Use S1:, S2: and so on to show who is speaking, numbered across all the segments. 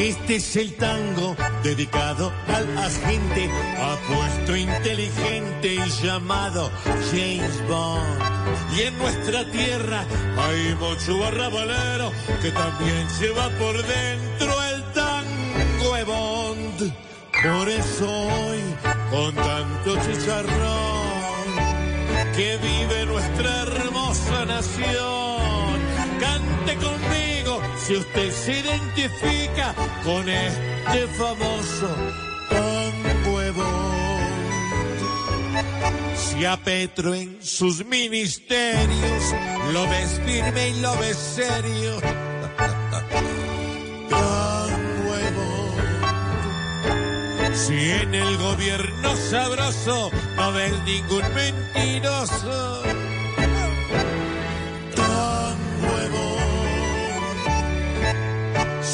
S1: Este es el tango dedicado al agente apuesto inteligente y llamado James Bond. Y en nuestra tierra hay mucho arrabalero que también lleva por dentro el tango de Bond. Por eso hoy, con tanto chicharrón, que vive nuestra hermosa nación, cante conmigo si usted se identifica con este famoso de Bond. Si a Petro en sus ministerios lo ves firme y lo ves serio, de Bond. Si en el gobierno sabroso no ves ningún mentiroso,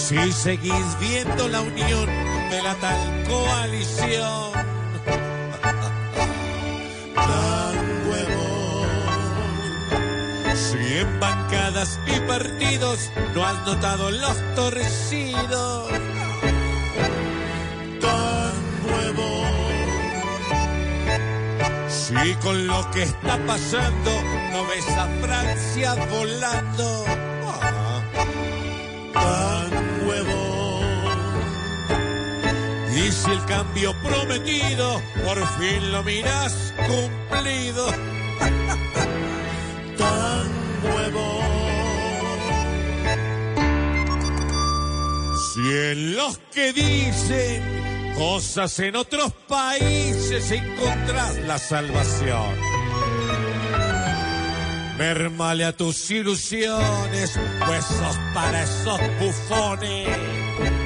S1: Si seguís viendo la unión de la tal coalición, tan huevón. Si en bancadas y partidos no has notado los torcidos, tan huevón. Si con lo que está pasando no ves a Francia volando, Y si el cambio prometido por fin lo miras cumplido, tan huevón. Si en los que dicen cosas en otros países encontrás la salvación. Mermale a tus ilusiones, pues sos para esos bufones.